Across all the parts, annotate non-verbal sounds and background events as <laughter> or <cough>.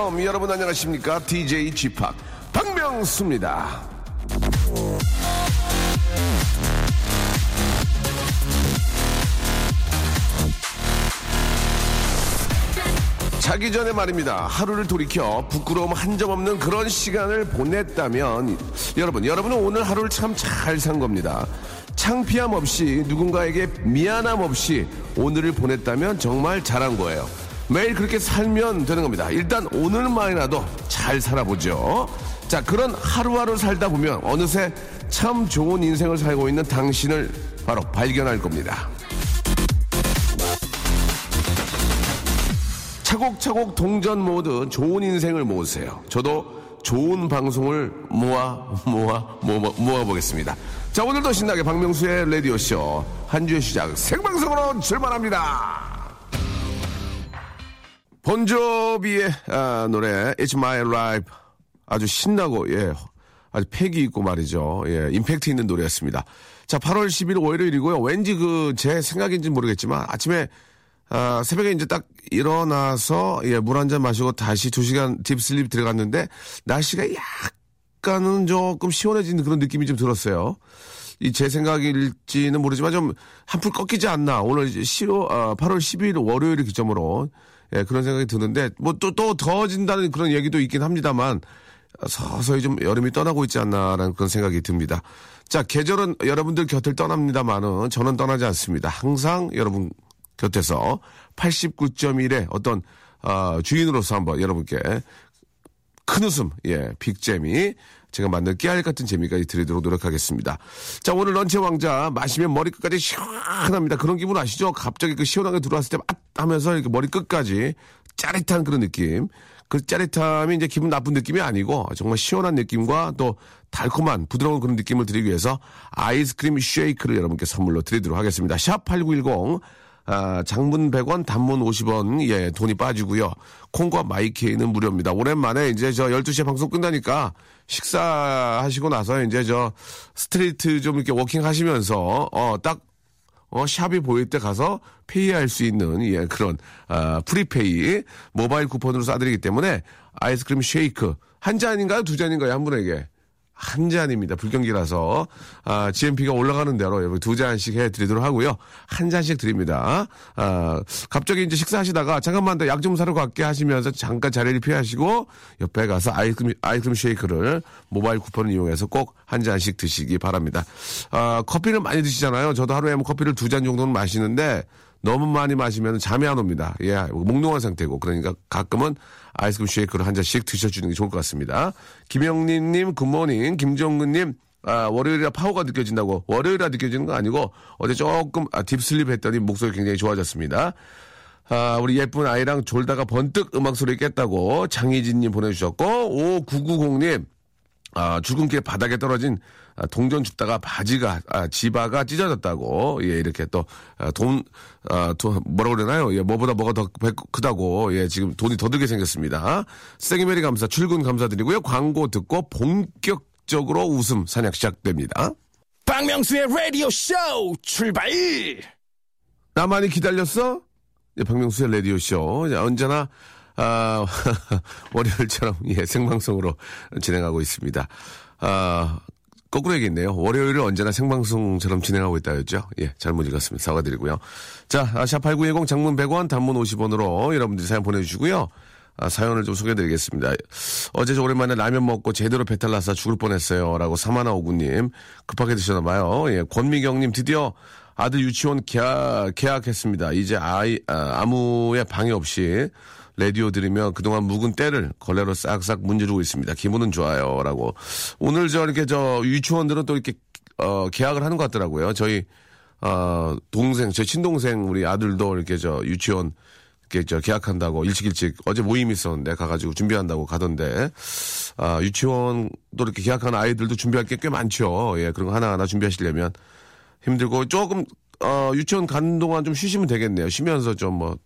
welcome. 여러분 안녕하십니까? DJ p 박명수입니다. 자기 전에 말입니다. 하루를 돌이켜 부끄러움 한 점 없는 그런 시간을 보냈다면 여러분, 여러분은 오늘 하루를 참 잘 산 겁니다. 창피함 없이 누군가에게 미안함 없이 오늘을 보냈다면 정말 잘한 거예요. 매일 그렇게 살면 되는 겁니다. 일단 오늘만이라도 잘 살아보죠. 자, 그런 하루하루 살다 보면 어느새 참 좋은 인생을 살고 있는 당신을 바로 발견할 겁니다. 차곡차곡 동전 모두 좋은 인생을 모으세요. 저도 좋은 방송을 모아 모아 모아 모아 보겠습니다. 자 오늘도 신나게 박명수의 라디오 쇼 한 주의 시작 생방송으로 출발합니다. 본조비의 아, 노래 It's My Life 아주 신나고 예 아주 패기 있고 말이죠. 예 임팩트 있는 노래였습니다. 자 8월 10일 월요일이고요. 왠지 그 제 생각인지 모르겠지만 아침에 아, 새벽에 이제 딱 일어나서, 예, 물 한 잔 마시고 다시 두 시간 딥슬립 들어갔는데, 날씨가 약간은 조금 시원해지는 그런 느낌이 좀 들었어요. 이 제 생각일지는 모르지만 좀 한풀 꺾이지 않나. 오늘 이제 10월, 아, 8월 12일 월요일을 기점으로, 예, 그런 생각이 드는데, 뭐 또, 또 더워진다는 그런 얘기도 있긴 합니다만, 서서히 좀 여름이 떠나고 있지 않나라는 그런 생각이 듭니다. 자, 계절은 여러분들 곁을 떠납니다만은 저는 떠나지 않습니다. 항상 여러분 곁에서 89.1의 어떤 어, 주인으로서 한번 여러분께 큰 웃음, 예, 빅재미 제가 만든 깨알 같은 재미까지 드리도록 노력하겠습니다. 자, 오늘 런치 왕자 마시면 머리 끝까지 시원합니다. 그런 기분 아시죠? 갑자기 그 시원하게 들어왔을 때앗 하면서 이렇게 머리 끝까지 짜릿한 그런 느낌. 그 짜릿함이 이제 기분 나쁜 느낌이 아니고 정말 시원한 느낌과 또 달콤한 부드러운 그런 느낌을 드리기 위해서 아이스크림 쉐이크를 여러분께 선물로 드리도록 하겠습니다. 샵 8910 아, 장문 100원, 단문 50원, 예, 돈이 빠지고요. 콩과 마이케이는 무료입니다. 오랜만에 이제 저 12시에 방송 끝나니까 식사하시고 나서 이제 저 street 좀 이렇게 walking 하시면서, 어, 딱, 어, shop이 보일 때 가서 pay할 수 있는, 예, 그런, 아, prepay, 모바일 쿠폰으로 쏴드리기 때문에 아이스크림 쉐이크, 한 잔인가요? 두 잔인가요? 한 분에게? 한 잔입니다. 불경기라서 아, GMP가 올라가는 대로 여러분 두 잔씩 해 드리도록 하고요. 한 잔씩 드립니다. 아, 갑자기 이제 식사하시다가 잠깐만 더약좀 사러 갈게 하시면서 잠깐 자리를 피하시고 옆에 가서 아이스크림, 아이스크림 쉐이크를 모바일 쿠폰을 이용해서 꼭 한 잔씩 드시기 바랍니다. 아, 커피를 많이 드시잖아요. 저도 하루에 뭐 커피를 두 잔 정도는 마시는데 너무 많이 마시면 잠이 안 옵니다. 예, 몽롱한 상태고. 그러니까 가끔은 아이스크림 쉐이크를 한 잔씩 드셔주는 게 좋을 것 같습니다. 김영린님, good morning. 김정근님, 아, 월요일이라 파워가 느껴진다고. 월요일이라 느껴지는 거 아니고 어제 조금 아, deep sleep 했더니 목소리 굉장히 좋아졌습니다. 아, 우리 예쁜 아이랑 졸다가 번뜩 음악 소리 깼다고 장희진님 보내주셨고, 5990님, 아, 출근길 바닥에 떨어진 아, 동전 줍다가 바지가 아, 지바가 찢어졌다고. 예 이렇게 또돈 아, 돈, 뭐라 그러나요? 예 뭐보다 뭐가 더 배- 크다고. 예 지금 돈이 더 들게 생겼습니다. 생이메리 감사 출근 감사드리고요. 광고 듣고 본격적으로 웃음 사냥 시작됩니다. 박명수의 라디오 쇼 출발. 나만이 기다렸어? 예, 박명수의 라디오 쇼. 예, 언제나 아, <laughs> 월요일처럼 예 생방송으로 진행하고 있습니다. 아 거꾸로 얘기했네요. 월요일을 언제나 생방송처럼 진행하고 있다였죠. 예, 잘못 읽었습니다. 사과드리고요. 자, 아, 샵8910 장문 100원, 단문 50원으로 여러분들이 사연 보내주시고요. 아, 사연을 좀 소개해드리겠습니다. 어제 저 오랜만에 라면 먹고 제대로 배탈 나서 죽을 뻔했어요. 라고 사마나 오구님 급하게 드셨나봐요. 예, 권미경님 드디어 아들 유치원 계약, 계약했습니다. 이제 아이, 아, 아무의 방해 없이 라디오 들으며 그동안 묵은 때를 걸레로 싹싹 문지르고 있습니다. 기분은 좋아요. 라고. 오늘 저 이렇게 저 유치원들은 또 이렇게 어, 계약을 하는 것 같더라고요. 저희 어, 동생, 제 친동생 우리 아들도 이렇게 저 유치원 이렇게 저 계약한다고 일찍 일찍 어제 모임 있었는데 가가지고 준비한다고 가던데 아, 유치원도 이렇게 계약하는 아이들도 준비할 게 꽤 많죠. 예, 그런 거 하나하나 준비하시려면 힘들고 조금 어, 유치원 가는 동안 좀 쉬시면 되겠네요. 쉬면서 좀 뭐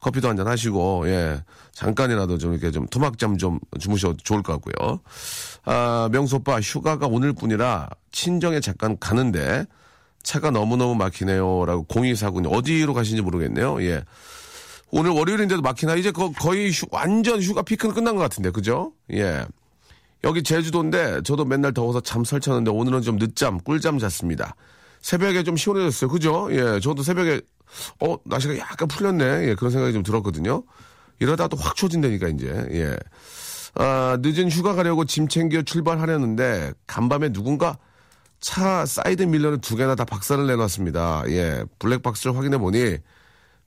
커피도 한잔 하시고, 예. 잠깐이라도 좀 이렇게 좀 토막잠 좀 주무셔도 좋을 것 같고요. 아, 명수 오빠 휴가가 오늘 뿐이라 친정에 잠깐 가는데 차가 너무너무 막히네요. 라고 0249님 어디로 가시는지 모르겠네요. 예. 오늘 월요일인데도 막히나? 이제 거, 의 휴, 완전 휴가 피크는 끝난 것 같은데, 그죠? 예. 여기 제주도인데 저도 맨날 더워서 잠 설쳤는데 오늘은 좀 늦잠, 꿀잠 잤습니다. 새벽에 좀 시원해졌어요. 그죠? 예. 저도 새벽에, 어, 날씨가 약간 풀렸네. 예. 그런 생각이 좀 들었거든요. 이러다 또 확 초진다니까, 이제. 예. 아, 늦은 휴가 가려고 짐 챙겨 출발하려는데 간밤에 누군가 차 사이드 미러를 두 개나 다 박살을 내놨습니다. 예. 블랙박스를 확인해 보니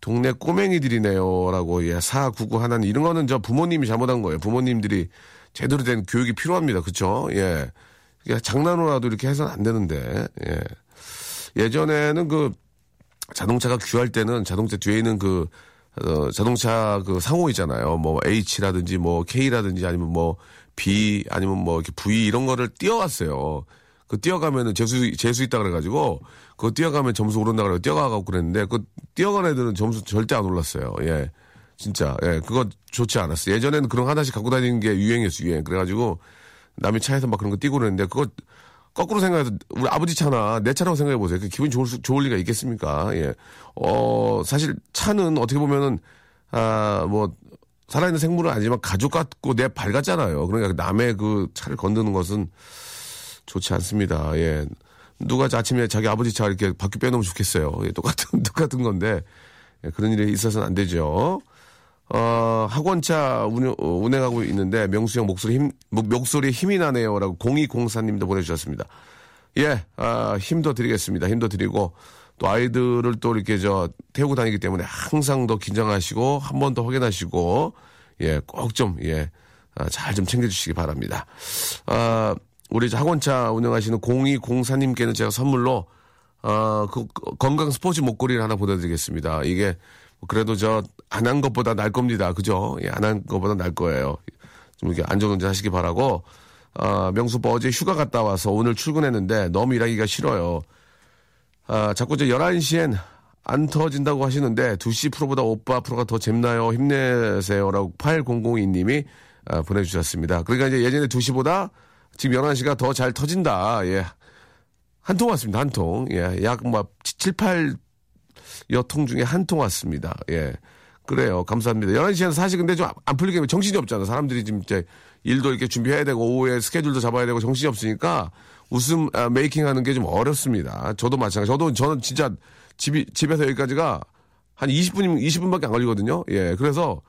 동네 꼬맹이들이네요. 라고, 예, 사구구 하나는 이런 거는 저 부모님이 잘못한 거예요. 부모님들이 제대로 된 교육이 필요합니다. 그쵸? 예. 장난으로라도 이렇게 해서는 안 되는데, 예. 예전에는 그 자동차가 귀할 때는 자동차 뒤에 있는 그, 어, 자동차 그 상호 있잖아요. 뭐 H라든지 뭐 K라든지 아니면 뭐 B 아니면 뭐 이렇게 V 이런 거를 띄어갔어요. 그 뛰어가면은 재수 재수 있다 그래가지고 그거 뛰어가면 점수 오른다 그래 뛰어가고 그랬는데 그 뛰어간 애들은 점수 절대 안 올랐어요. 예, 진짜 예 그거 좋지 않았어. 예전에는 그런 하나씩 갖고 다니는 게 유행이었어 유행. 그래가지고 남이 차에서 막 그런 거 뛰고 그랬는데 그거 거꾸로 생각해서 우리 아버지 차나 내 차라고 생각해 보세요. 그 기분 좋을 수, 좋을 리가 있겠습니까? 예. 어 사실 차는 어떻게 보면은 아 뭐 살아있는 생물은 아니지만 가족 같고 내 발 같잖아요. 그러니까 남의 그 차를 건드는 것은 좋지 않습니다. 예. 누가 아침에 자기 아버지 차 이렇게 바퀴 빼놓으면 좋겠어요. 예, 똑같은, <laughs> 똑같은 건데, 예, 그런 일이 있어서는 안 되죠. 어, 학원차 운영, 어, 운행하고 있는데, 명수 형 목소리 힘, 목소리에 힘이 나네요. 라고 0204님도 보내주셨습니다. 예, 아, 힘도 드리겠습니다. 힘도 드리고, 또 아이들을 또 이렇게 저, 태우고 다니기 때문에 항상 더 긴장하시고, 한 번 더 확인하시고, 예, 꼭 좀, 예, 아, 잘 좀 챙겨주시기 바랍니다. 아, 우리 학원차 운영하시는 0204님께는 제가 선물로 어, 그 건강 스포츠 목걸이를 하나 보내드리겠습니다. 이게 그래도 저 안 한 것보다 날 겁니다. 그죠? 예, 안 한 것보다 날 거예요. 좀 이렇게 안전운전 하시기 바라고 아, 명수빠 어제 휴가 갔다 와서 오늘 출근했는데 너무 일하기가 싫어요. 아, 자꾸 저 11시엔 안 터진다고 하시는데 2시 프로보다 오빠 프로가 더 재밌나요? 힘내세요라고 8002님이 아, 보내주셨습니다. 그러니까 이제 예전에 2시보다 지금 11시가 더 잘 터진다. 예. 한 통 왔습니다. 한 통. 예. 약뭐 7, 8 여통 중에 한 통 왔습니다. 예. 그래요. 감사합니다. 11시에는 사실 근데 좀 안 풀리게 정신이 없잖아. 사람들이 지금 이제 일도 이렇게 준비해야 되고 오후에 스케줄도 잡아야 되고 정신이 없으니까 웃음 아, 메이킹 하는 게 좀 어렵습니다. 저도 마찬가지. 저도 저는 진짜 집이 집에서 여기까지가 한 20분이면 20분밖에 안 걸리거든요. 예. 그래서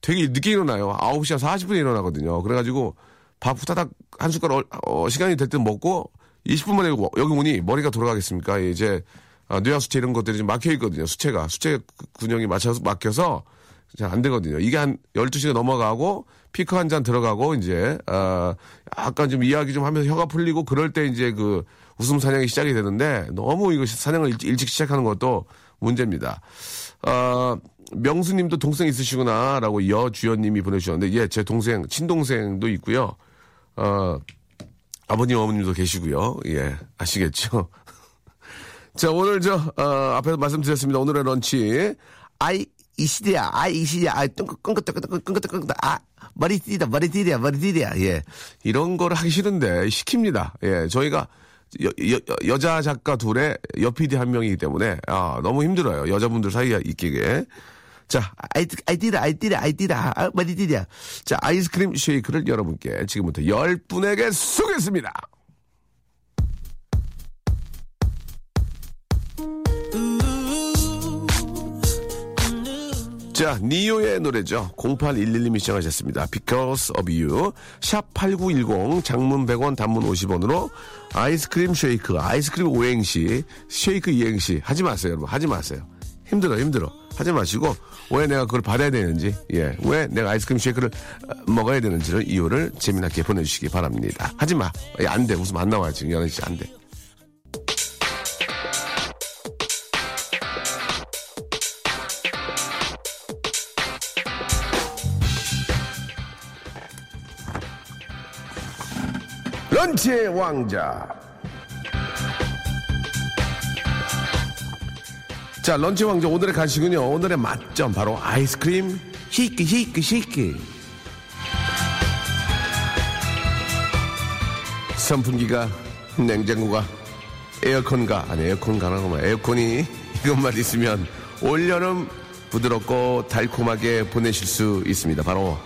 되게 늦게 일어나요. 9시 한 40분에 일어나거든요. 그래 가지고 밥 후다닥 한 숟갈 어, 시간이 될 때 먹고 20분 만에 여기 오니 머리가 돌아가겠습니까? 이제 아, 뇌하수체 이런 것들이 좀 막혀 있거든요. 수체가 수체 균형이 맞춰서 막혀서 잘 안 되거든요. 이게 한 12시가 넘어가고 피크 한 잔 들어가고 이제 아 약간 좀 이야기 좀 하면서 혀가 풀리고 그럴 때 이제 그 웃음 사냥이 시작이 되는데 너무 이거 사냥을 일찍, 일찍 시작하는 것도 문제입니다. 아 명수님도 동생 있으시구나라고 여주연님이 보내주셨는데 예 제 동생 친동생도 있고요. 어, 아버님, 어머님도 계시고요. 예, 아시겠죠? 자, 오늘 저, 어, 앞에서 말씀드렸습니다. 오늘의 런치. 아이, 이 시대야, 아이, 이 시대야, 아이, 똥긋, 아, 머리 띠다, 머리 띠야, 머리 띠야, 예. 이런 거를 하기 싫은데, 시킵니다. 예, 저희가 여, 여, 여자 작가 둘에 여 PD 한 명이기 때문에, 아, 너무 힘들어요. 여자분들 사이에 있기에. 자, 아이, 아이디다, 아이디다, 아이디다, 아, 머리디다. 자, 아이스크림 쉐이크를 여러분께 지금부터 10분에게 쏘겠습니다. 자, 니오의 노래죠. 0811님이 시청하셨습니다. Because of You. 샵 8910, 장문 100원, 단문 50원으로 아이스크림 쉐이크, 아이스크림 오행시, 쉐이크 이행시. 하지 마세요, 여러분. 하지 마세요. 힘들어, 힘들어. 하지 마시고 왜 내가 그걸 받아야 되는지, 예, 왜 내가 아이스크림 쉐이크를 어, 먹어야 되는지를 이유를 재미나게 보내주시기 바랍니다. 하지 마, 예, 안 돼, 웃음 안 나와요 지금 연애 씨안 돼. 런치의 왕자. 자, 런치 왕자 오늘의 간식은요. 오늘의 맛점 바로 아이스크림 시키 시키 시키. 선풍기가 냉장고가 에어컨가 아니 에어컨 가나구만 에어컨이 이것만 있으면 올여름 부드럽고 달콤하게 보내실 수 있습니다. 바로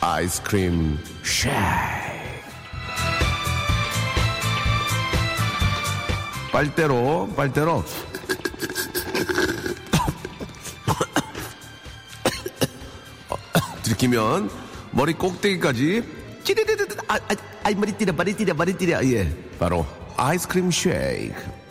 아이스크림 쉐 빨대로 빨대로. 들키면 머리 꼭대기까지 찌르르르 아, 아, 아 머리 띠려 머리 띠려 머리 띠려. 예. 바로 아이스크림 쉐이크.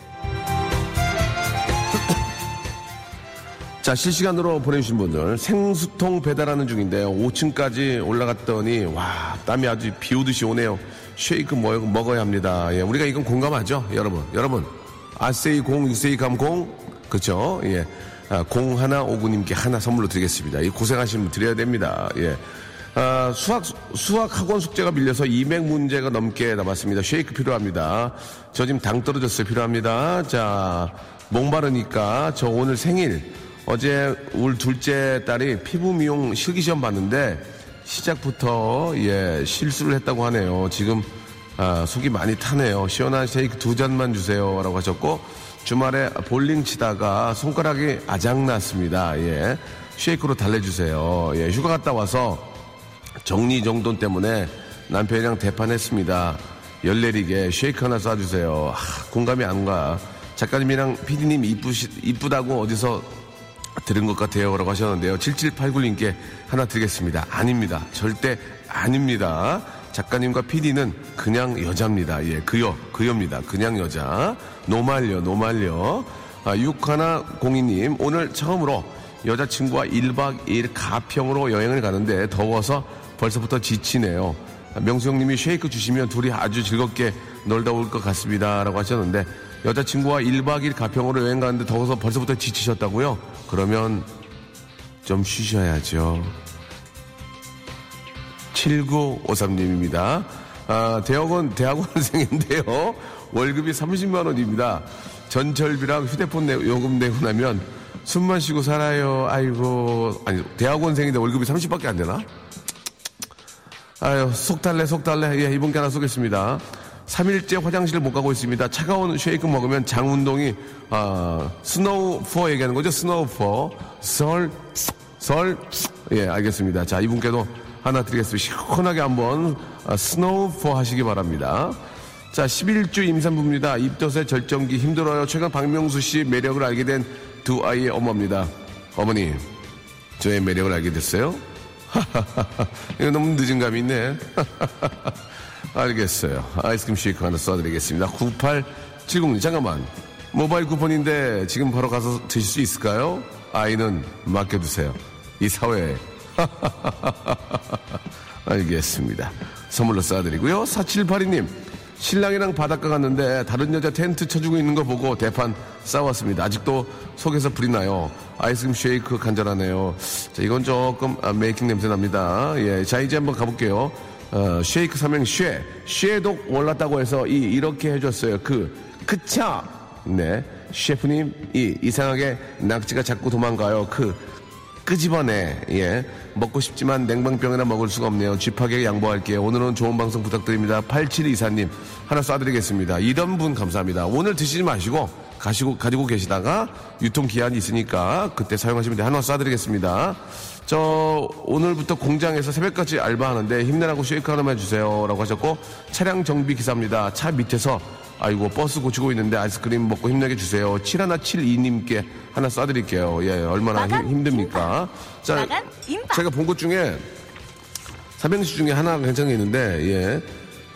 자 실시간으로 보내주신 분들 생수통 배달하는 중인데 5층까지 올라갔더니 와 땀이 아주 비 오듯이 오네요 쉐이크 뭐, 먹어야 합니다 예 우리가 이건 공감하죠 여러분 여러분 아세이 공 육세이 감 공 그렇죠 예 아, 공 하나 오구님께 하나 선물로 드리겠습니다. 이 고생하신 분 드려야 됩니다. 예. 아, 수학, 수학 학원 숙제가 밀려서 200 문제가 넘게 남았습니다. 쉐이크 필요합니다. 저 지금 당 떨어졌어요. 필요합니다. 자, 목 마르니까 저 오늘 생일, 어제 울 둘째 딸이 피부 미용 실기시험 봤는데 시작부터 예, 실수를 했다고 하네요. 지금 아, 속이 많이 타네요. 시원한 쉐이크 두 잔만 주세요. 라고 하셨고, 주말에 볼링 치다가 손가락이 아작났습니다. 예. 쉐이크로 달래주세요. 예. 휴가 갔다 와서 정리정돈 때문에 남편이랑 대판했습니다. 열 내리게 쉐이크 하나 쏴주세요. 아, 공감이 안 가. 작가님이랑 피디님 이쁘시, 이쁘다고 어디서 들은 것 같아요. 라고 하셨는데요. 7789님께 하나 드리겠습니다. 아닙니다. 절대 아닙니다. 작가님과 PD는 그냥 여자입니다. 예, 그여, 그여입니다. 그냥 여자. 노말려, 노말려. 아, 6102님, 오늘 처음으로 여자친구와 1박 2일 가평으로 여행을 가는데 더워서 벌써부터 지치네요. 명수 형님이 쉐이크 주시면 둘이 아주 즐겁게 놀다 올 것 같습니다. 라고 하셨는데 여자친구와 1박 2일 가평으로 여행 가는데 더워서 벌써부터 지치셨다고요? 그러면 좀 쉬셔야죠. 7953님입니다. 아, 대학원, 대학원생인데요. 월급이 30만원입니다. 전철비랑 휴대폰 내, 요금 내고 나면 숨만 쉬고 살아요. 아이고. 아니, 대학원생인데 월급이 30밖에 안 되나? 아유, 속 달래, 속 달래. 예, 이분께 하나 쏘겠습니다. 3일째 화장실 못 가고 있습니다. 차가운 쉐이크 먹으면 장 운동이, 아, 스노우퍼 얘기하는 거죠? 스노우퍼. 설, 설. 예, 알겠습니다. 자, 이분께도 하나 드리겠습니다. 시원하게 한번 아, 스노우포 하시기 바랍니다. 자, 11주 임산부입니다. 입덧의 절정기 힘들어요. 최근 박명수 씨 매력을 알게 된 두 아이의 어머니입니다. 어머니, 저의 매력을 알게 됐어요? <laughs> 이거 너무 늦은 감이 있네. <laughs> 알겠어요. 아이스크림 쉐이크 하나 쏴드리겠습니다. 9870님, 잠깐만. 모바일 쿠폰인데 지금 바로 가서 드실 수 있을까요? 아이는 맡겨두세요. 이 사회에. <laughs> 알겠습니다. 선물로 쏴드리고요. 4782님, 신랑이랑 바닷가 갔는데 다른 여자 텐트 쳐주고 있는 거 보고 대판 싸웠습니다. 아직도 속에서 불이 나요. 아이스크림 쉐이크 간절하네요. 자, 이건 조금 아, making 냄새 납니다. 예, 자, 이제 한번 가볼게요. 어, 쉐이크 사명 쉐. 쇠독 올랐다고 해서 이, 이렇게 해줬어요. 그, 그차! 네. 셰프님, 이, 이상하게 낙지가 자꾸 도망가요. 그, 끄집어내. 예. 먹고 싶지만 냉방병이라 먹을 수가 없네요. 쥐파게 양보할게요. 오늘은 좋은 방송 부탁드립니다. 8724님 하나 쏴드리겠습니다. 이런 분 감사합니다. 오늘 드시지 마시고 가시고 가지고 계시다가 유통 기한이 있으니까 그때 사용하시면 돼. 하나 쏴드리겠습니다. 저 오늘부터 공장에서 새벽까지 알바하는데 힘내라고 쉐이크 하나만 주세요라고 하셨고 차량 정비 기사입니다. 차 밑에서 아이고 버스 고치고 있는데 아이스크림 먹고 힘내게 주세요. 7172님께 하나 쏴드릴게요. 예, 얼마나 힘, 힘듭니까? 자, 제가 본 것 중에 삼행시 중에 하나 괜찮은 게 있는데 예,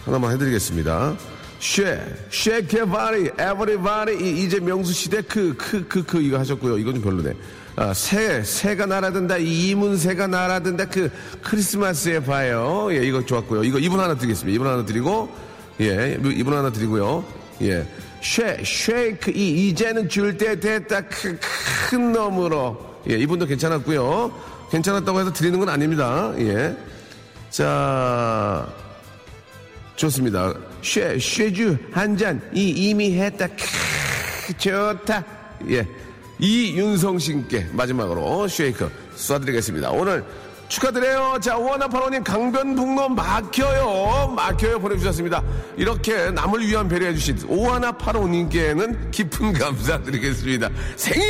하나만 해드리겠습니다. 쉐, shake body, everybody 이제 명수 시대 크 크 크크 그, 그, 그, 이거 하셨고요. 이건 좀 별로네. 아, 새, 새가 날아든다, 이문 새가 날아든다, 그, 크리스마스에 봐요. 예, 이거 좋았고요. 이거 이분 하나 드리겠습니다. 이분 하나 드리고, 예, 이분 하나 드리고요. 예. 쉐, 쉐이크, 이, 이제는 줄 때 됐다, 크, 큰 놈으로. 예, 이분도 괜찮았고요. 괜찮았다고 해서 드리는 건 아닙니다. 예. 자, 좋습니다. 쉐, 쉐주 한 잔, 이, 이미 했다, 크, 좋다. 예. 이윤성 씨께 마지막으로 쉐이크 쏴드리겠습니다. 오늘 축하드려요. 자, 오하나파로님 강변북로 막혀요. 막혀요. 보내주셨습니다. 이렇게 남을 위한 배려해주신 오하나파로님께는 깊은 감사드리겠습니다. 생일!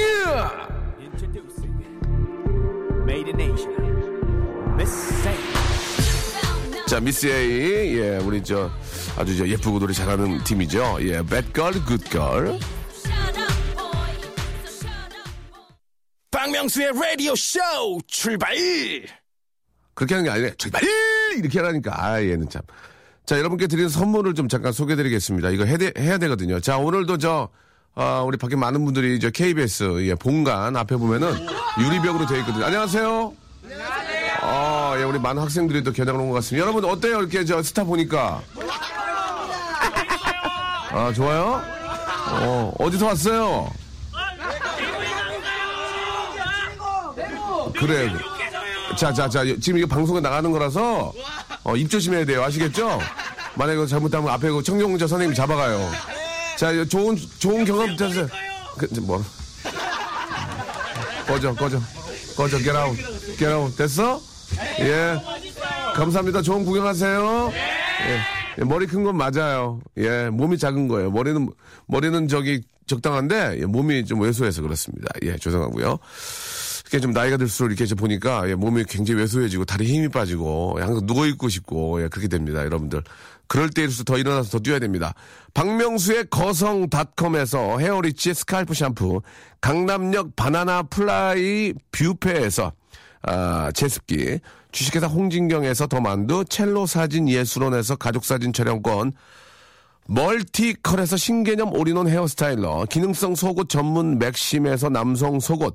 자, 미스 A, 예, 우리 저 아주 저 예쁘고 노래 잘하는 팀이죠. 예, Bad Girl, 박명수의 라디오 쇼 출발! 그렇게 하는 게 아니라 출발! 이렇게 하라니까. 아, 얘는 참. 자, 여러분께 드리는 선물을 좀 잠깐 소개해드리겠습니다. 이거 해야, 해야 되거든요. 자, 오늘도 저, 어, 우리 밖에 많은 분들이 저 KBS, 예, 본관 앞에 보면은 유리벽으로 되어 있거든요. 안녕하세요. 안녕하세요. 아, 예, 우리 많은 학생들이 또 겨냥을 온 것 같습니다. 여러분 어때요? 이렇게 저 스타 보니까. 아, 좋아요? 어, 어디서 왔어요? 그래. 자, 자, 자. 지금 이거 방송에 나가는 거라서, 어, 입 조심해야 돼요. 아시겠죠? 만약에 잘못하면 앞에 그 청정자 선생님 잡아가요. 자, 좋은, 좋은 경험 됐어요. 그, 뭐. 꺼져, 꺼져. 꺼져, get out. get out. 됐어? 예. 감사합니다. 좋은 구경하세요. 예. 예 머리 큰 건 맞아요. 예. 몸이 작은 거예요. 머리는, 머리는 저기 적당한데, 예, 몸이 좀 왜소해서 그렇습니다. 예. 죄송하고요. 이렇게 좀 나이가 들수록 이렇게 보니까 예, 몸이 굉장히 왜소해지고 다리 힘이 빠지고 예, 항상 누워 있고 싶고 예, 그렇게 됩니다, 여러분들. 그럴 때일수록 더 일어나서 더 뛰어야 됩니다. 박명수의 거성닷컴에서 헤어리치 scalp 샴푸, 강남역 바나나 플라이 뷔페에서 아, 제습기, 주식회사 홍진경에서 더만두, 첼로 사진 예술원에서 가족사진 촬영권, 멀티컬에서 신개념 올인원 헤어스타일러, 기능성 속옷 전문 맥심에서 남성 속옷,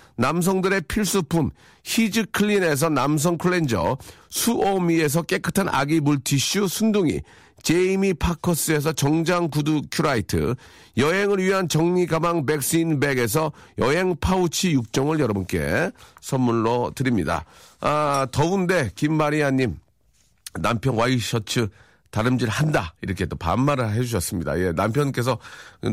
남성들의 필수품 히즈 클린에서 남성 클렌저, 수오미에서 깨끗한 아기 물티슈 순둥이, 제이미 파커스에서 정장 구두 큐라이트, 여행을 위한 정리 가방 백스인 백에서 여행 파우치 6종을 여러분께 선물로 드립니다. 아, 더운데 김마리아님 남편 와이셔츠 다림질 한다. 이렇게 또 반말을 해주셨습니다. 예, 남편께서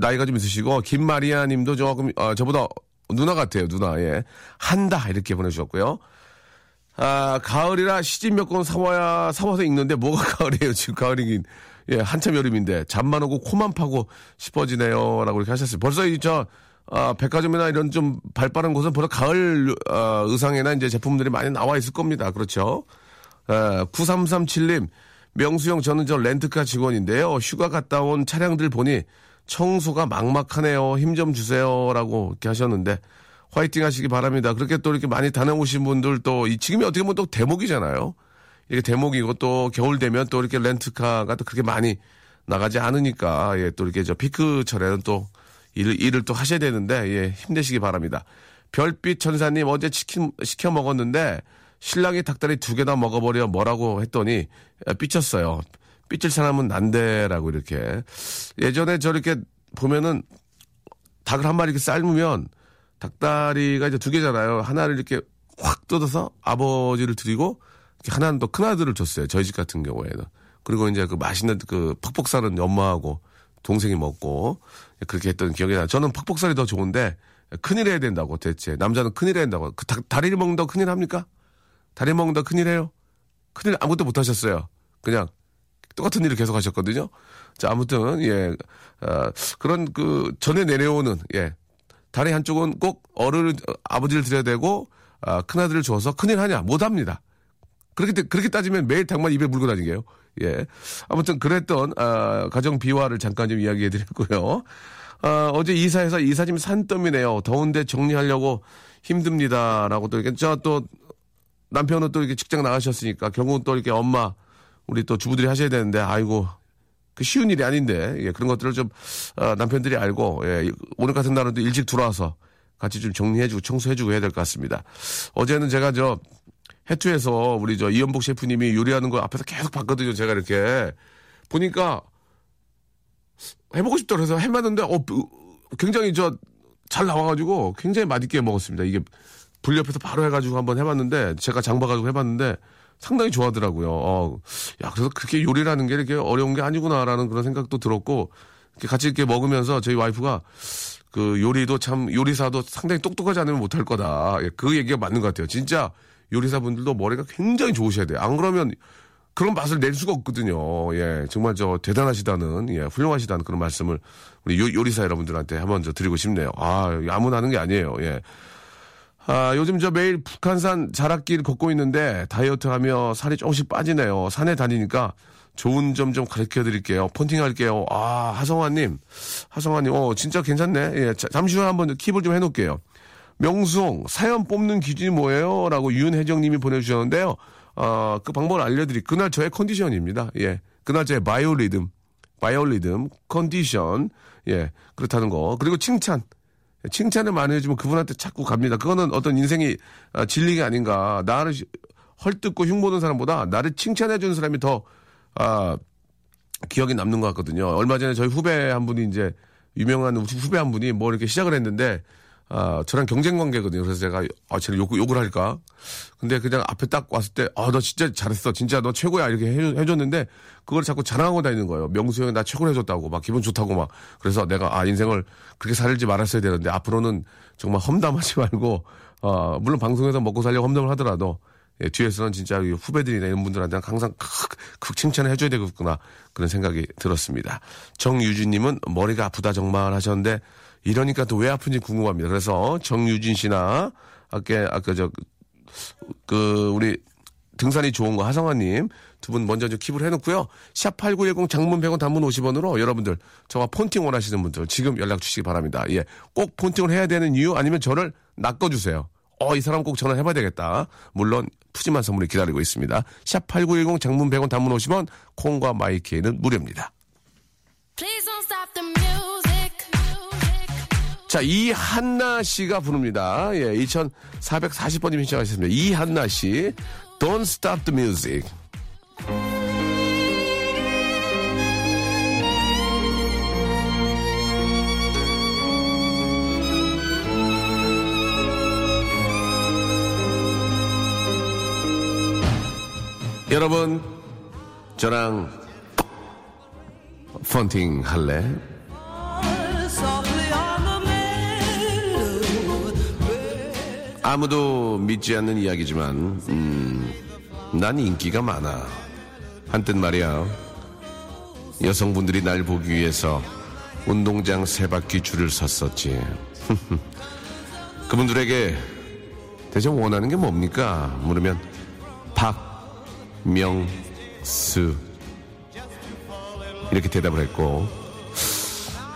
나이가 좀 있으시고, 김마리아 님도 조금, 어, 저보다 누나 같아요, 누나. 예. 한다. 이렇게 보내주셨고요. 아, 가을이라 시집 몇 권 사와야, 사와서 읽는데 뭐가 <laughs> 가을이에요, 지금 가을이긴. 예, 한참 여름인데. 잠만 오고 코만 파고 싶어지네요. 라고 이렇게 하셨어요. 벌써 이, 저, 아, 백화점이나 이런 좀 발 빠른 곳은 벌써 가을, 어, 의상이나 이제 제품들이 많이 나와 있을 겁니다. 그렇죠. 아, 9337님. 명수형 저는 저 렌트카 직원인데요. 휴가 갔다 온 차량들 보니 청소가 막막하네요. 힘 좀 주세요라고 이렇게 하셨는데 화이팅 하시기 바랍니다. 그렇게 또 이렇게 많이 다녀오신 분들 또 이 지금이 어떻게 보면 또 대목이잖아요. 이게 대목이고 또 겨울 되면 또 이렇게 렌트카가 또 그렇게 많이 나가지 않으니까 예, 또 이렇게 저 피크철에는 또 일을, 일을 또 하셔야 되는데 예, 힘내시기 바랍니다. 별빛 천사님 어제 치킨 시켜 먹었는데 신랑이 닭다리 두 개나 먹어버려 뭐라고 했더니 삐쳤어요. 삐칠 사람은 난데라고 이렇게 예전에 저렇게 보면은 닭을 한 마리 이렇게 삶으면 닭다리가 이제 두 개잖아요. 하나를 이렇게 확 뜯어서 아버지를 드리고 하나는 또 큰아들을 줬어요. 저희 집 같은 경우에는. 그리고 이제 그 맛있는 그 퍽퍽살은 엄마하고 동생이 먹고 그렇게 했던 기억이 나. 저는 퍽퍽살이 더 좋은데 큰일 해야 된다고 대체. 남자는 큰일 해야 된다고. 그 다리를 먹는다고 큰일 합니까? 다리 먹는다 큰일 해요? 큰일 아무것도 못 하셨어요. 그냥 똑같은 일을 계속 하셨거든요. 자, 아무튼, 예, 어, 그런 그 전에 내려오는, 예, 다리 한쪽은 꼭 어른을, 아버지를 드려야 되고, 아, 큰아들을 줘서 큰일 하냐? 못 합니다. 그렇게, 그렇게 따지면 매일 닭만 입에 물고 다니게요. 예. 아무튼 그랬던, 아, 가정 비화를 잠깐 좀 이야기해 드렸고요. 아, 어제 이사해서 이사짐 산더미네요. 더운데 정리하려고 힘듭니다라고 또 이렇게, 저또 남편은 또 이렇게 직장 나가셨으니까 결국은 또 이렇게 엄마 우리 또 주부들이 하셔야 되는데 아이고 그 쉬운 일이 아닌데 예, 그런 것들을 좀 어, 남편들이 알고 예, 오늘 같은 날은 또 일찍 들어와서 같이 좀 정리해주고 청소해주고 해야 될 것 같습니다. 어제는 제가 저 해투에서 우리 저 이연복 셰프님이 요리하는 거 앞에서 계속 봤거든요. 제가 이렇게 보니까 해보고 싶다 그래서 해봤는데 어 굉장히 저 잘 나와가지고 굉장히 맛있게 먹었습니다. 이게 불 옆에서 바로 해가지고 한번 해봤는데 제가 장봐가지고 해봤는데 상당히 좋아하더라고요. 어, 야 그래서 그렇게 요리라는 게 이렇게 어려운 게 아니구나라는 그런 생각도 들었고 같이 이렇게 먹으면서 저희 와이프가 그 요리도 참 요리사도 상당히 똑똑하지 않으면 못할 거다. 예, 그 얘기가 맞는 것 같아요. 진짜 요리사분들도 머리가 굉장히 좋으셔야 돼요. 안 그러면 그런 맛을 낼 수가 없거든요. 예, 정말 저 대단하시다는, 예, 훌륭하시다는 그런 말씀을 우리 요, 리사 여러분들한테 한번 저 드리고 싶네요. 아, 아무나 하는 게 아니에요. 예. 아, 요즘 저 매일 북한산 자락길 걷고 있는데 다이어트 하며 살이 조금씩 빠지네요. 산에 다니니까 좋은 점 좀 가르쳐 드릴게요. 폰팅 할게요. 아, 하성아님. 하성아님, 어, 진짜 괜찮네. 예, 자, 잠시 후에 한번 킵을 좀 해놓을게요. 명수홍, 사연 뽑는 기준이 뭐예요? 라고 윤혜정님이 보내주셨는데요. 어, 그 방법을 알려드리. 그날 저의 컨디션입니다. 예. 그날 저의 바이올리듬, 바이올리듬, 컨디션. 예. 그렇다는 거. 그리고 칭찬. 칭찬을 많이 해주면 그분한테 자꾸 갑니다. 그거는 어떤 인생이 아, 진리가 아닌가. 나를 헐뜯고 흉보는 사람보다 나를 칭찬해주는 사람이 더, 아, 기억이 남는 것 같거든요. 얼마 전에 저희 후배 한 분이 이제 유명한 후배 한 분이 뭐 이렇게 시작을 했는데 아, 저랑 경쟁 관계거든요. 그래서 제가, 아, 쟤를 욕, 욕을 할까? 근데 그냥 앞에 딱 왔을 때, 아, 너 진짜 잘했어. 진짜 너 최고야. 이렇게 해, 줬는데 그걸 자꾸 자랑하고 다니는 거예요. 명수 형이 나 최고로 해줬다고, 막 기분 좋다고 막. 그래서 내가, 아, 인생을 그렇게 살지 말았어야 되는데, 앞으로는 정말 험담하지 <laughs> 말고, 어, 물론 방송에서 먹고 살려고 험담을 하더라도, 예, 뒤에서는 진짜 후배들이나 이런 분들한테 항상 극, 극 칭찬을 해줘야 되겠구나. 그런 생각이 들었습니다. 정유진님은 머리가 아프다 정말 하셨는데, 이러니까 또 왜 아픈지 궁금합니다. 그래서 정유진 씨나 아까 아까 저 그 우리 등산이 좋은 거 하성아님 두 분 먼저 좀 킵을 해놓고요. 샵 8910 장문 100원 단문 50원으로 여러분들 저와 폰팅 원하시는 분들 지금 연락 주시기 바랍니다. 예. 꼭 폰팅을 해야 되는 이유 아니면 저를 낚아주세요. 어, 이 사람 꼭 전화해봐야 되겠다. 물론 푸짐한 선물이 기다리고 있습니다. 샵 8910 장문 100원 단문 50원 콩과 마이키에는 무료입니다. 자, 이한나 씨가 부릅니다. 예, 2440번님이 신청하셨습니다. 이한나 씨, Don't Stop the Music. 여러분, 저랑 펀팅 할래? 아무도 믿지 않는 이야기지만, 음, 난 인기가 많아. 한뜻 말이야. 여성분들이 날 보기 위해서 운동장 세 바퀴 줄을 섰었지. <laughs> 그분들에게 대체 원하는 게 뭡니까? 물으면 박 명 수 이렇게 대답을 했고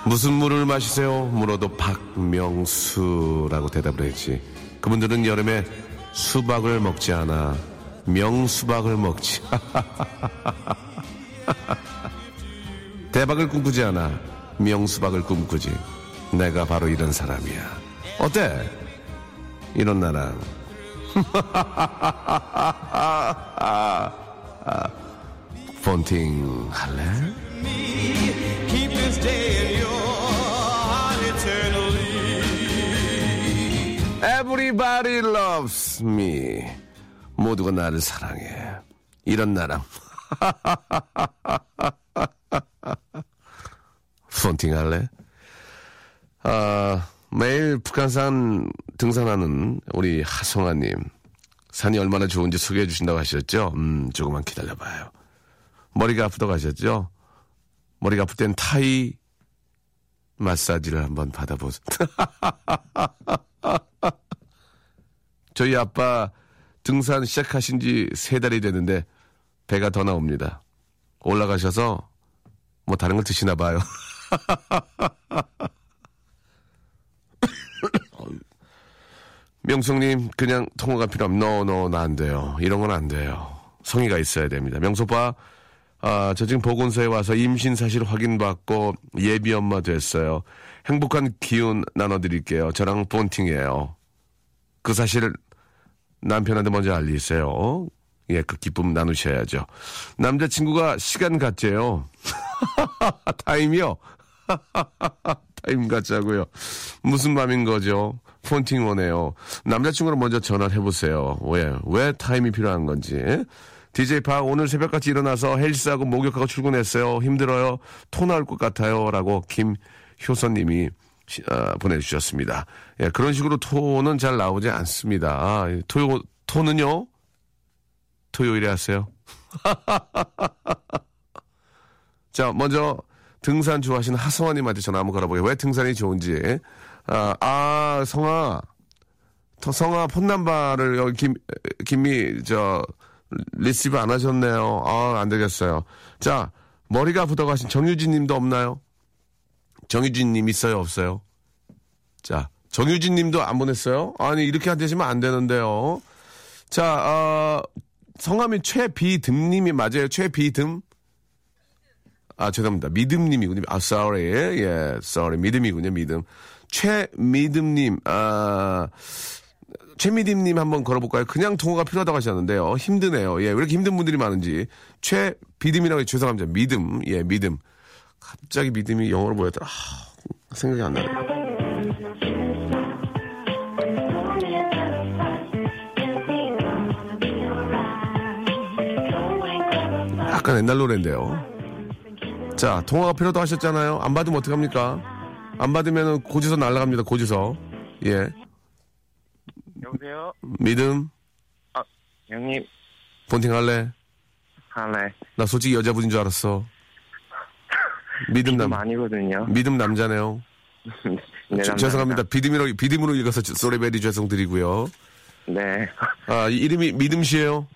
무슨 물을 마시세요? 물어도 박명수라고 대답을 했지. 그분들은 여름에 수박을 먹지 않아 명수박을 먹지. <laughs> 대박을 꿈꾸지 않아 명수박을 꿈꾸지. 내가 바로 이런 사람이야. 어때? 이런 나랑. <laughs> 폰팅 할래? Everybody loves me. 모두가 나를 사랑해. 이런 나랑. <laughs> 폰팅 할래? 아, 매일 북한산 등산하는 우리 하성아님. 산이 얼마나 좋은지 소개해 주신다고 하셨죠? 음, 조금만 기다려봐요. 머리가 아프다고 하셨죠? 머리가 아플 땐 타이 마사지를 한번 받아보세요. <laughs> <laughs> 저희 아빠 등산 시작하신 지 세 달이 됐는데 배가 더 나옵니다. 올라가셔서 뭐 다른 걸 드시나 봐요. <laughs> 명숙님 그냥 통화가 필요 없. 노노 나안 돼요. 이런 건 안 돼요. 성의가 있어야 됩니다. 명소빠 아, 저 지금 보건소에 와서 임신 사실 확인받고 예비 엄마 됐어요. 행복한 기운 나눠드릴게요. 저랑 본팅이에요. 그 사실을 남편한테 먼저 알리세요. 예, 그 기쁨 나누셔야죠. 남자친구가 시간 갖재요. <laughs> 타임이요? <laughs> 타임 갖자고요. 무슨 맘인 거죠? 폰팅 원해요. 남자친구랑 먼저 전화를 해보세요. 왜? 왜 타임이 필요한 건지. DJ 박 오늘 새벽같이 일어나서 헬스하고 목욕하고 출근했어요. 힘들어요. 토 나올 것 같아요. 라고 김효선님이 어, 보내주셨습니다. 예, 그런 식으로 토는 잘 나오지 않습니다. 아, 토요, 토는요? 토요일에 하세요. <laughs> 자, 먼저 등산 좋아하시는 하성아님한테 전화 한번 걸어보게요. 왜 등산이 좋은지. 아, 아 성아. 성아 폰남바를 여기 김, 김미, 저, 리시브 안 하셨네요. 아, 안 되겠어요. 자, 머리가 아프다고 하신 정유진 님도 없나요? 정유진 님 있어요? 없어요? 자, 정유진 님도 안 보냈어요? 아니, 이렇게 안 되시면 안 되는데요. 자, 어, 성함이 최비듬 님이 맞아요? 최비듬? 아, 죄송합니다. 믿음 님이군요. 아, sorry. 예, sorry. 믿음이군요, 믿음. 최믿음님, 아, 최미dim님 한번 걸어볼까요? 그냥 통화가 필요하다고 하셨는데요. 힘드네요. 예, 왜 이렇게 힘든 분들이 많은지. 최비듬이라고 죄송합니다. 믿음. 예, 믿음. 갑자기 믿음이 영어로 뭐였더라? 아, 생각이 안 나요. 약간 옛날 노래인데요. 자, 통화가 필요도 하셨잖아요. 안 받으면 어떡합니까? 안 받으면 고지서 날라갑니다. 고지서. 예. 여보세요? 믿음. 아, 형님, 본팅 할래? 할래. 나 솔직히 여자분인 줄 알았어. 믿음 남, 좀 아니거든요. 믿음 남자네요. <laughs> 네, 저- 죄송합니다. 비듬이로, 비듬으로 읽어서 소리베리 죄송드리고요. 네. 아, 이- 이름이 믿음 씨예요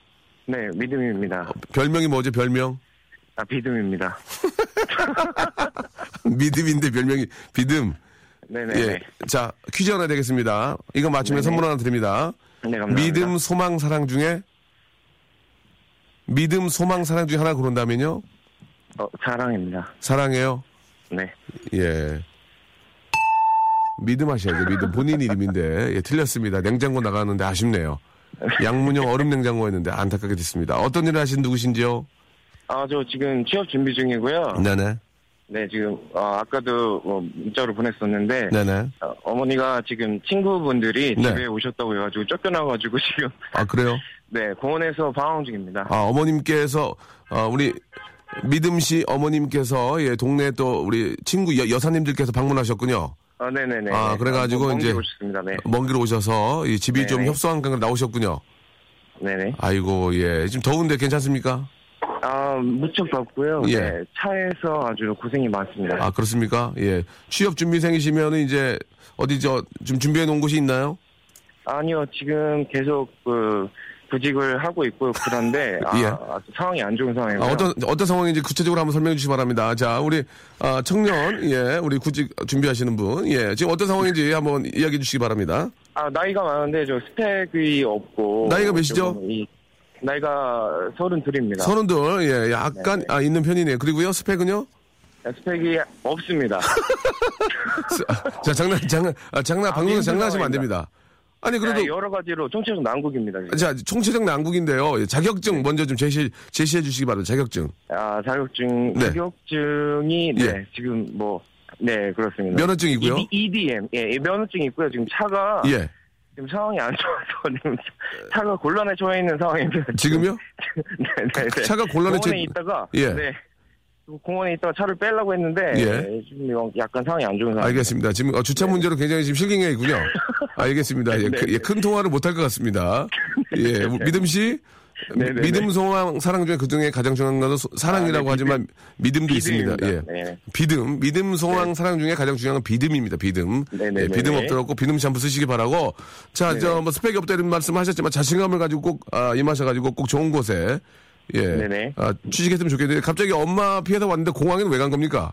네, 믿음입니다. 별명이 뭐죠, 별명? 아, 비듬입니다. <laughs> 믿음인데 별명이 비듬. 네네. 예. 자, 퀴즈 하나 되겠습니다. 이거 맞추면 네네. 선물 하나 드립니다. 네, 감사합니다. 믿음, 소망, 사랑 중에 믿음, 소망, 사랑 중에 하나 고른다면요? 어, 사랑입니다. 사랑해요. 네. 예. 믿음 하셔야죠. 믿음. 본인 이름인데. 예, 틀렸습니다. 냉장고 나가는데 아쉽네요. 양문형 얼음 냉장고였는데 안타깝게 됐습니다. 어떤 일을 하신 누구신지요? 아, 저 지금 취업 준비 중이고요. 네네. 네, 지금, 어, 아까도 뭐 문자로 보냈었는데, 네네. 어, 어머니가 지금 친구분들이 네. 집에 오셨다고 해가지고 쫓겨나가지고 지금, 아, 그래요? <laughs> 네, 공원에서 방황 중입니다. 아, 어머님께서, 어, 우리 믿음 씨 어머님께서 예, 동네 또 우리 친구 여, 여사님들께서 방문하셨군요. 아, 네네네. 아, 그래가지고 먼 이제- 길 오셨습니다. 네. 먼 길 오셔서 이 집이 좀 네네. 협소한 나오셨군요. 네네. 아이고, 예. 지금 더운데 괜찮습니까? 아, 무척 덥고요. 예. 네, 차에서 아주 고생이 많습니다. 아, 그렇습니까? 예. 취업 준비생이시면 이제 어디 저 좀 준비해 놓은 곳이 있나요? 아니요, 지금 계속 그 구직을 하고 있고 그런데 <laughs> 아, 예. 아주 상황이 안 좋은 상황이고요. 아, 어떤, 어떤 상황인지 구체적으로 한번 설명해 주시기 바랍니다. 자, 우리, 아, 청년, 예, 우리 구직 준비하시는 분, 예, 지금 어떤 상황인지 한번 이야기해 주시기 바랍니다. 아, 나이가 많은데 저 스펙이 없고 나이가 몇이죠? 이, 나이가 서른 둘입니다. 서른들, 예, 약간, 네네. 아, 있는 편이네요. 그리고요, 스펙은요? 스펙이 없습니다. 자, 장난, 장난, 아, 장난, 방송에서 힘든 장난하시면 안. 됩니다. 아니, 그래도, 네, 여러 가지로 총체적 난국입니다. 지금. 자, 총체적 난국인데요. 예, 네. 자격증 먼저 좀 제시, 제시해 주시기 바랍니다. 자격증. 아, 자격증 네. 자격증이 네, 예. 지금 뭐 네, 그렇습니다. 면허증이고요. EDM. 예, 이 면허증이 있고요. 지금 차가 예. 지금 상황이 안 좋아서 <laughs> 지금 차가 곤란에 처해 있는 상황입니다. 지금요? <laughs> 네, 네, 네. 차가 곤란에 처해- 공원에 있다가 예. 네. 공원에 있다가 차를 빼려고 했는데 예. 지금 약간 상황이 안 좋은 상황. 알겠습니다. 지금 어, 주차 문제로 굉장히 지금 실갱해 있군요. <laughs> 알겠습니다. 예, 네, 그- 예, 큰 통화를 못 할 것 같습니다. 예, 믿음 씨. 네, 네, 믿음, 소망, 사랑 중에 그 중에 가장 중요한 것은 소- 사랑이라고 아, 네, 하지만 믿음도 있습니다. 예. 비듬입니다. 네. 비듬, 믿음, 소망, 사랑 중에 가장 중요한 건 비듬입니다. 비듬. 네, 네, 예, 네, 비듬 네. 없더라고 비듬 샴푸 쓰시기 바라고. 자, 네, 저 네. 뭐 스펙이 없다 이런 말씀하셨지만 자신감을 가지고 꼭 아, 임하셔가지고 꼭 좋은 곳에 예, 네, 네. 아, 취직했으면 좋겠는데 갑자기 엄마 피해서 왔는데 공항에는 왜 간 겁니까?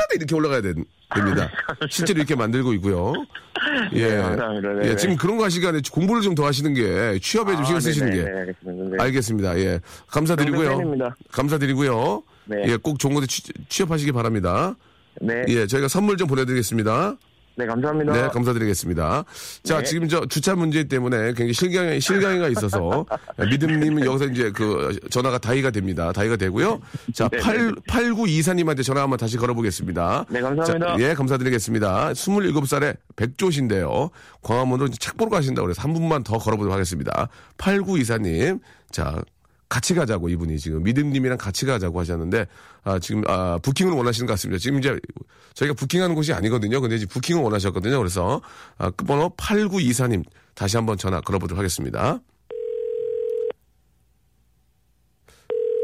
이렇게 올라가야 된, 됩니다. 실제로 이렇게 만들고 있고요. 네, 예. 네, 감사합니다. 예, 지금 그런 거 시간에 공부를 좀 더 하시는 게 취업에 좀 아, 시간 쓰시는 네네. 게. 네네. 알겠습니다. 네. 알겠습니다. 예. 감사드리고요. 감사드리고요. 네. 예, 꼭 좋은 곳에 취, 취업하시기 바랍니다. 네. 예, 저희가 선물 좀 보내드리겠습니다. 네, 감사합니다. 네, 감사드리겠습니다. 자, 네. 지금 저 주차 문제 때문에 굉장히 실경이, 실경이가 있어서 <laughs> 믿음님은 여기서 이제 그 전화가 다이가 됩니다. 다이가 되고요. 자, 8, 8924님한테 전화 한번 다시 걸어보겠습니다. 네, 감사합니다. 자, 예, 감사드리겠습니다. 27살에 백조신데요. 광화문으로 책 보러 가신다고 그래서 한 분만 더 걸어보도록 하겠습니다. 8924님. 자, 같이 가자고 이분이 지금 믿음님이랑 같이 가자고 하셨는데 아, 지금 아, 부킹을 원하시는 것 같습니다. 지금 이제 저희가 부킹하는 곳이 아니거든요. 근데 이제 부킹을 원하셨거든요. 그래서 아, 끝번호 8924님 다시 한번 전화 걸어보도록 하겠습니다.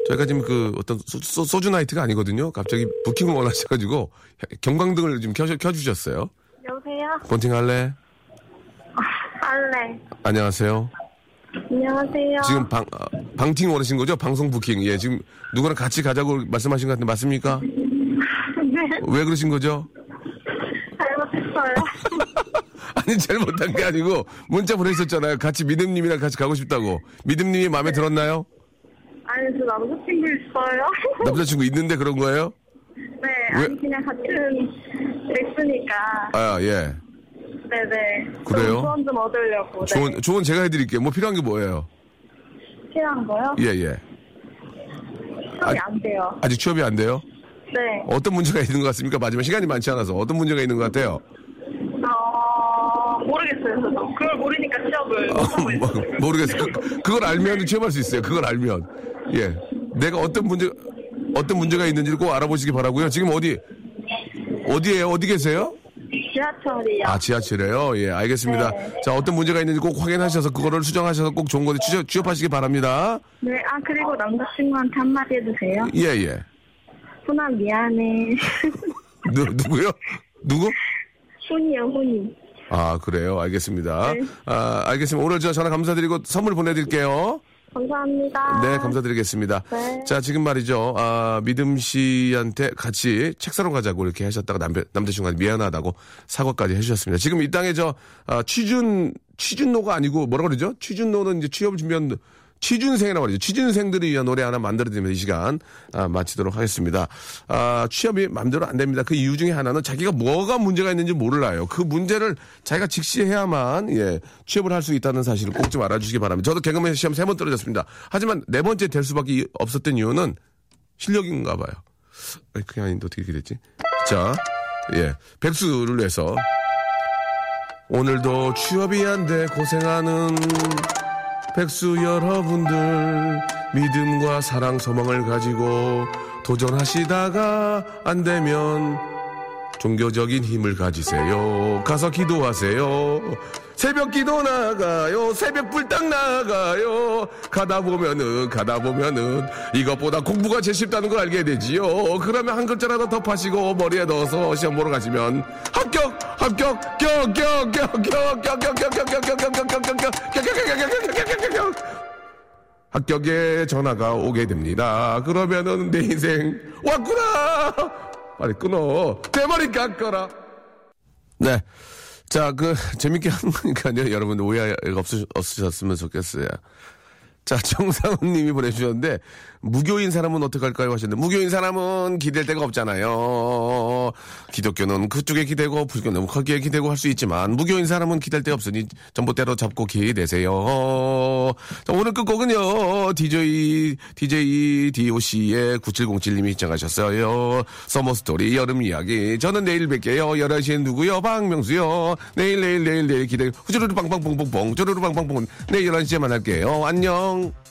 저희가 지금 그 어떤 소, 소 주 나이트가 아니거든요. 갑자기 부킹을 원하셔가지고 경광등을 좀 켜, 켜주셨어요. 여보세요? 폰팅 할래? 아, 할래. 안녕하세요. 안녕하세요. 지금 방, 아, 방팅 원하신 거죠? 방송 부킹. 예, 지금 누구랑 같이 가자고 말씀하신 것 같은데 맞습니까? 네. 왜 그러신 거죠? 잘못했어요. <laughs> 아니, 잘못한 게 아니고 문자 보내셨잖아요. 같이 믿음님이랑 같이 가고 싶다고. 믿음님이 마음에 들었나요? 아니, 저 남자친구 있어요. <laughs> 남자친구 있는데 그런 거예요? 네, 아니, 왜? 그냥 같은 렉스니까. 아, 예. 네네. 그래요? 조언 좀 얻으려고. 네. 조언, 네. 조언 제가 해드릴게요. 뭐 필요한 게 뭐예요? 확실한 거요? 예, 예. 취업이 안 돼요. 아직 취업이 안 돼요? 네. 어떤 문제가 있는 것 같습니까? 마지막 시간이 많지 않아서 어떤 문제가 있는 것 같아요? 어, 모르겠어요, 그걸 모르니까 취업을 어, 뭐, 모르겠어요. 그, 그걸 알면 취업할 수 있어요. 그걸 알면. 예. 내가 어떤 문제 어떤 문제가 있는지를 꼭 알아보시기 바라고요. 지금 어디 어디에 어디 계세요? 지하철이요. 아, 지하철이에요? 예, 알겠습니다. 네. 자, 어떤 문제가 있는지 꼭 확인하셔서 그거를 수정하셔서 꼭 좋은 곳에 취업, 취업하시기 바랍니다. 네, 아, 그리고 남자친구한테 한마디 해주세요. 예, 예. 훈아, 미안해. <laughs> 누, 누구요? 누구? 훈이요, 훈이. 아, 그래요? 알겠습니다. 네. 아, 알겠습니다. 오늘 저 전화 감사드리고 선물 보내드릴게요. 감사합니다. 네, 감사드리겠습니다. 네. 자, 지금 말이죠. 아, 믿음 씨한테 같이 책 사러 가자고 이렇게 하셨다가 남편, 남자친구한테 미안하다고 사과까지 해주셨습니다. 지금 이 땅에 저, 아, 취준, 취준노가 아니고 뭐라 그러죠? 취준노는 이제 취업 준비한 취준생이라고 그러죠. 취준생들을 위한 노래 하나 만들어드리면 이 시간 아, 마치도록 하겠습니다. 아, 취업이 마음대로 안 됩니다. 그 이유 중에 하나는 자기가 뭐가 문제가 있는지 몰라요. 그 문제를 자기가 직시해야만 예, 취업을 할 수 있다는 사실을 꼭 좀 알아주시기 바랍니다. 저도 개그맨 시험 세 번 떨어졌습니다. 하지만 네 번째 될 수밖에 없었던 이유는 실력인가 봐요. 그게 아닌데 어떻게 이렇게 됐지? 자, 예, 백수를 위해서 오늘도 취업이 안 돼 고생하는 백수 여러분들 믿음과 사랑 소망을 가지고 도전하시다가 안 되면 종교적인 힘을 가지세요. 가서 기도하세요. 새벽 기도 나가요. 새벽 불딱 나가요. 가다 보면은, 가다 보면은, 이것보다 공부가 제일 쉽다는 걸 알게 되지요. 그러면 한 글자라도 더 파시고, 머리에 넣어서 시험 보러 가시면, 합격! 합격! 격! 격! 격! 격! 격! 격! 격! 격! 격! 격! 격! 격! 격! 격! 격! 격! 합격의 전화가 오게 됩니다. 그러면은 내 인생 왔구나! 빨리 끊어. 대머리 깎아라. 네. 자, 그, 재밌게 한 거니까요. <laughs> 여러분 오해가 없으, 없으셨으면 좋겠어요. 자, 정상훈 님이 보내주셨는데, 무교인 사람은 어떡할까요? 하셨는데, 무교인 사람은 기댈 데가 없잖아요. 기독교는 그쪽에 기대고, 불교는 거기에 기대고 할 수 있지만, 무교인 사람은 기댈 데 없으니, 전봇대를 잡고 기대세요. 자, 오늘 끝곡은요, DJ, DJ DOC의 9707님이 신청하셨어요. Summer Story, 여름 이야기. 저는 내일 뵐게요. 11시엔 누구요? 박명수요. 내일, 내일, 내일, 내일 기대, 후주르르 빵빵뽕뽕뽕, 주르르 빵빵뽕. 내일 11시에 만날게요. 안녕.